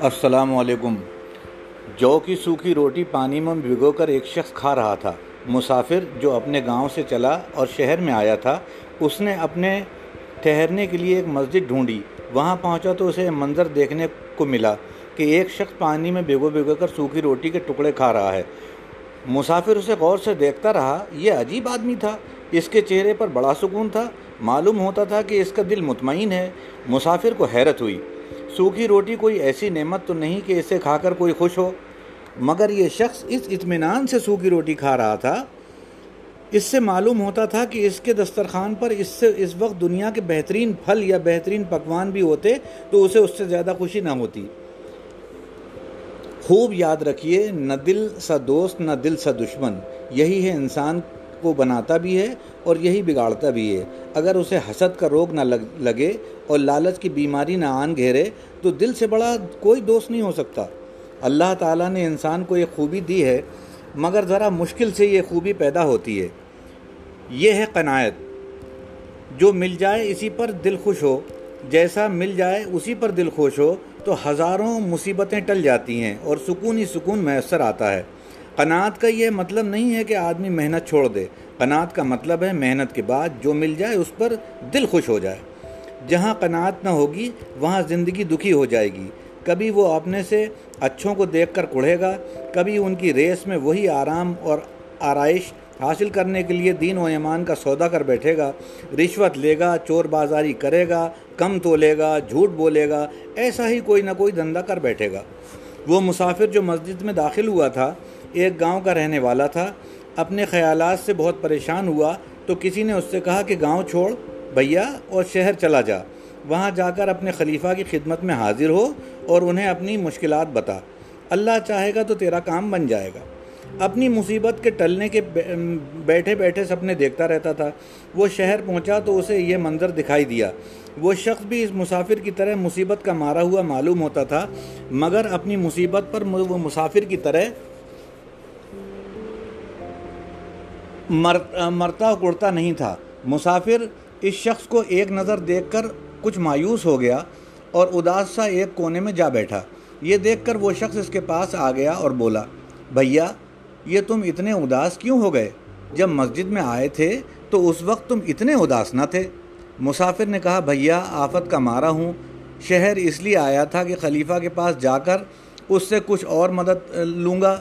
السلام علیکم۔ جو کی سوکھی روٹی پانی میں بھگو کر ایک شخص کھا رہا تھا۔ مسافر جو اپنے گاؤں سے چلا اور شہر میں آیا تھا، اس نے اپنے ٹھہرنے کے لیے ایک مسجد ڈھونڈی۔ وہاں پہنچا تو اسے منظر دیکھنے کو ملا کہ ایک شخص پانی میں بھگو بھگو کر سوکھی روٹی کے ٹکڑے کھا رہا ہے۔ مسافر اسے غور سے دیکھتا رہا، یہ عجیب آدمی تھا۔ اس کے چہرے پر بڑا سکون تھا۔ معلوم ہوتا تھا کہ اس کا دل مطمئن ہے، مسافر کو حیرت ہوئی۔ سوکھی روٹی کوئی ایسی نعمت تو نہیں کہ اسے کھا کر کوئی خوش ہو۔ مگر یہ شخص اس اطمینان سے سوکھی روٹی کھا رہا تھا۔ اس سے معلوم ہوتا تھا کہ اس کے دسترخوان پر اس سے، اس وقت دنیا کے بہترین پھل یا بہترین پکوان بھی ہوتے تو اسے اس سے زیادہ خوشی نہ ہوتی۔ خوب یاد رکھیے، نہ دل سا دوست، نہ دل سا دشمن۔ یہی ہے انسان کو بناتا بھی ہے اور یہی بگاڑتا بھی ہے۔ اگر اسے حسد کا روگ نہ لگے اور لالچ کی بیماری نہ آن گھیرے، تو دل سے بڑا کوئی دوست نہیں ہو سکتا۔ اللہ تعالیٰ نے انسان کو یہ خوبی دی ہے، مگر ذرا مشکل سے یہ خوبی پیدا ہوتی ہے۔ یہ ہے قناعت۔ جو مل جائے اسی پر دل خوش ہو، جیسا مل جائے اسی پر دل خوش ہو، تو ہزاروں مصیبتیں ٹل جاتی ہیں اور سکون ہی سکون میسر آتا ہے۔ قناعت کا یہ مطلب نہیں ہے کہ آدمی محنت چھوڑ دے۔ قناعت کا مطلب ہے محنت کے بعد جو مل جائے اس پر دل خوش ہو جائے۔ جہاں قناعت نہ ہوگی، وہاں زندگی دکھی ہو جائے گی۔ کبھی وہ اپنے سے اچھوں کو دیکھ کر کڑھے گا، کبھی ان کی ریس میں وہی آرام اور آرائش حاصل کرنے کے لیے دین و ایمان کا سودا کر بیٹھے گا۔ رشوت لے گا، چور بازاری کرے گا، کم تو لے گا، جھوٹ بولے گا، ایسا ہی کوئی نہ کوئی دھندا کر بیٹھے گا۔ وہ مسافر جو مسجد میں داخل ہوا تھا ایک گاؤں کا رہنے والا تھا، اپنے خیالات سے بہت پریشان ہوا تو کسی نے اس سے کہا کہ گاؤں چھوڑ، بھیا، اور شہر چلا جا۔ وہاں جا کر اپنے خلیفہ کی خدمت میں حاضر ہو اور انہیں اپنی مشکلات بتا۔ اللہ چاہے گا تو تیرا کام بن جائے گا۔ اپنی مصیبت کے ٹلنے کے بیٹھے بیٹھے سپنے دیکھتا رہتا تھا۔ وہ شہر پہنچا تو اسے یہ منظر دکھائی دیا۔ وہ شخص بھی اس مسافر کی طرح مصیبت کا مارا ہوا معلوم ہوتا تھا، مگر اپنی مصیبت پر وہ مسافر کی طرح مرتا کڑتا نہیں تھا۔ مسافر اس شخص کو ایک نظر دیکھ کر کچھ مایوس ہو گیا اور اداس سا ایک کونے میں جا بیٹھا۔ یہ دیکھ کر وہ شخص اس کے پاس آ گیا اور بولا، بھیا، یہ تم اتنے اداس کیوں ہو گئے؟ جب مسجد میں آئے تھے تو اس وقت تم اتنے اداس نہ تھے مسافر نے کہا، بھیا، آفت کا مارا ہوں۔ شہر اس لیے آیا تھا کہ خلیفہ کے پاس جا کر اس سے کچھ اور مدد لوں گا۔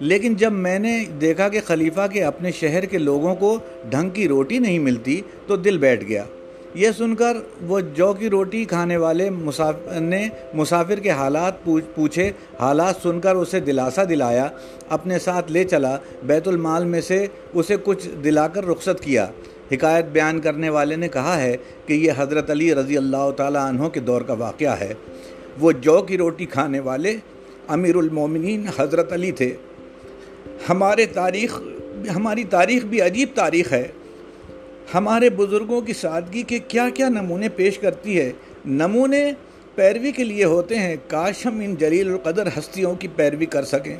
لیکن جب میں نے دیکھا کہ خلیفہ کے اپنے شہر کے لوگوں کو ڈھنگ کی روٹی نہیں ملتی، تو دل بیٹھ گیا۔ یہ سن کر وہ جو کی روٹی کھانے والے مسافر نے مسافر کے حالات پوچھے۔ حالات سن کر اسے دلاسا دلایا، اپنے ساتھ لے چلا۔ بیت المال میں سے اسے کچھ دلا کر رخصت کیا۔ حکایت بیان کرنے والے نے کہا ہے کہ یہ حضرت علی رضی اللہ تعالیٰ عنہ کے دور کا واقعہ ہے۔ وہ جو کی روٹی کھانے والے امیر المومنین حضرت علی تھے۔ ہمارے تاریخ، ہماری تاریخ بھی عجیب تاریخ ہے۔ ہمارے بزرگوں کی سادگی کے کیا کیا نمونے پیش کرتی ہے۔ نمونے پیروی کے لیے ہوتے ہیں، کاش ہم ان جلیل القدر ہستیوں کی پیروی کر سکیں۔